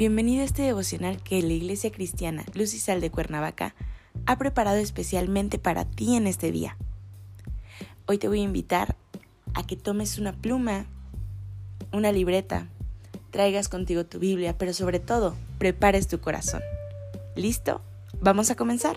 Bienvenido a este devocional que la Iglesia Cristiana Luz y Sal de Cuernavaca ha preparado especialmente para ti en este día. Hoy te voy a invitar a que tomes una pluma, una libreta, traigas contigo tu Biblia, pero sobre todo, prepares tu corazón. ¿Listo? Vamos a comenzar.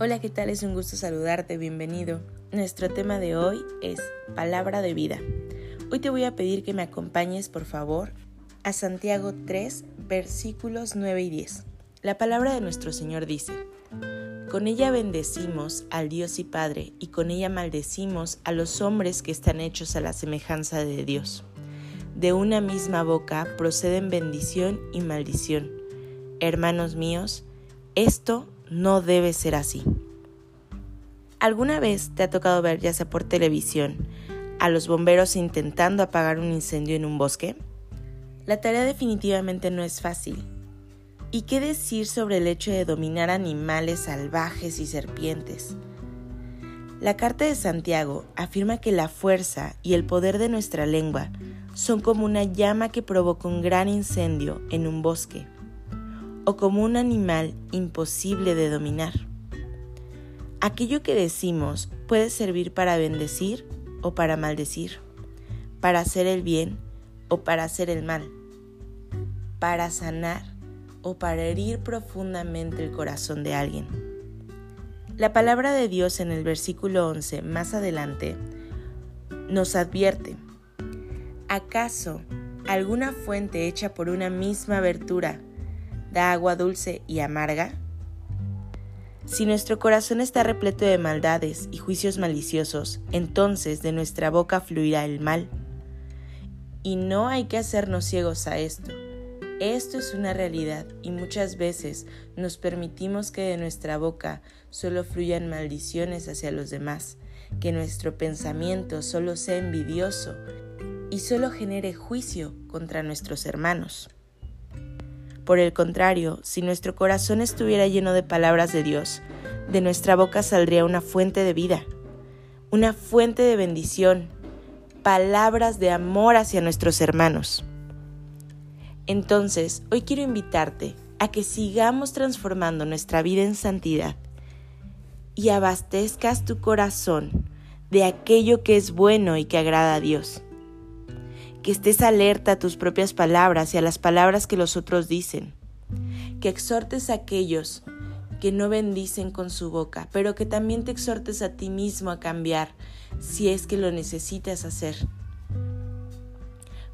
Hola, ¿qué tal? Es un gusto saludarte, bienvenido. Nuestro tema de hoy es palabra de vida. Hoy te voy a pedir que me acompañes, por favor, a Santiago 3, versículos 9 y 10. La palabra de nuestro Señor dice, Con ella bendecimos al Dios y Padre, y con ella maldecimos a los hombres que están hechos a la semejanza de Dios. De una misma boca proceden bendición y maldición. Hermanos míos, esto no debe ser así. ¿Alguna vez te ha tocado ver, ya sea por televisión, a los bomberos intentando apagar un incendio en un bosque? La tarea definitivamente no es fácil. ¿Y qué decir sobre el hecho de dominar animales salvajes y serpientes? La Carta de Santiago afirma que la fuerza y el poder de nuestra lengua son como una llama que provoca un gran incendio en un bosque o como un animal imposible de dominar. Aquello que decimos puede servir para bendecir o para maldecir, para hacer el bien o para hacer el mal, para sanar o para herir profundamente el corazón de alguien. La palabra de Dios en el versículo 11 más adelante nos advierte, ¿acaso alguna fuente hecha por una misma abertura da agua dulce y amarga? Si nuestro corazón está repleto de maldades y juicios maliciosos, entonces de nuestra boca fluirá el mal. Y no hay que hacernos ciegos a esto. Esto es una realidad y muchas veces nos permitimos que de nuestra boca solo fluyan maldiciones hacia los demás, que nuestro pensamiento solo sea envidioso y solo genere juicio contra nuestros hermanos. Por el contrario, si nuestro corazón estuviera lleno de palabras de Dios, de nuestra boca saldría una fuente de vida, una fuente de bendición, palabras de amor hacia nuestros hermanos. Entonces, hoy quiero invitarte a que sigamos transformando nuestra vida en santidad y abastezcas tu corazón de aquello que es bueno y que agrada a Dios que estés alerta a tus propias palabras y a las palabras que los otros dicen, que exhortes a aquellos que no bendicen con su boca, pero que también te exhortes a ti mismo a cambiar si es que lo necesitas hacer.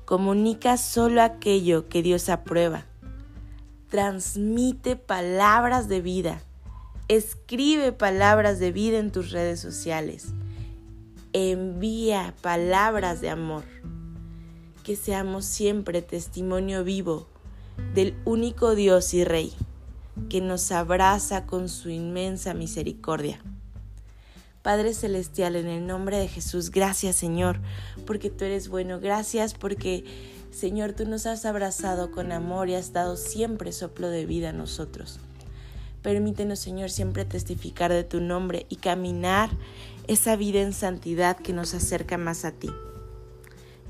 Comunica solo aquello que Dios aprueba. Transmite palabras de vida. Escribe palabras de vida en tus redes sociales. Envía palabras de amor que seamos siempre testimonio vivo del único Dios y Rey, que nos abraza con su inmensa misericordia. Padre Celestial, en el nombre de Jesús, gracias Señor, porque tú eres bueno, gracias porque Señor, tú nos has abrazado con amor y has dado siempre soplo de vida a nosotros. Permítenos, Señor, siempre testificar de tu nombre y caminar esa vida en santidad que nos acerca más a ti.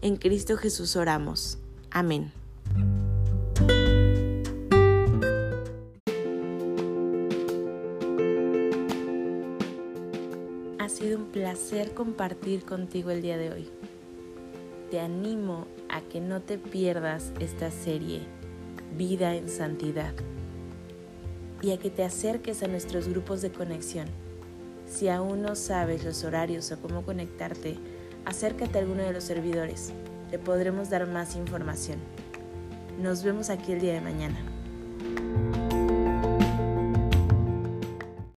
En Cristo Jesús oramos. Amén. Ha sido un placer compartir contigo el día de hoy. Te animo a que no te pierdas esta serie, Vida en Santidad, y a que te acerques a nuestros grupos de conexión. Si aún no sabes los horarios o cómo conectarte, acércate a alguno de los servidores, te podremos dar más información. Nos vemos aquí el día de mañana.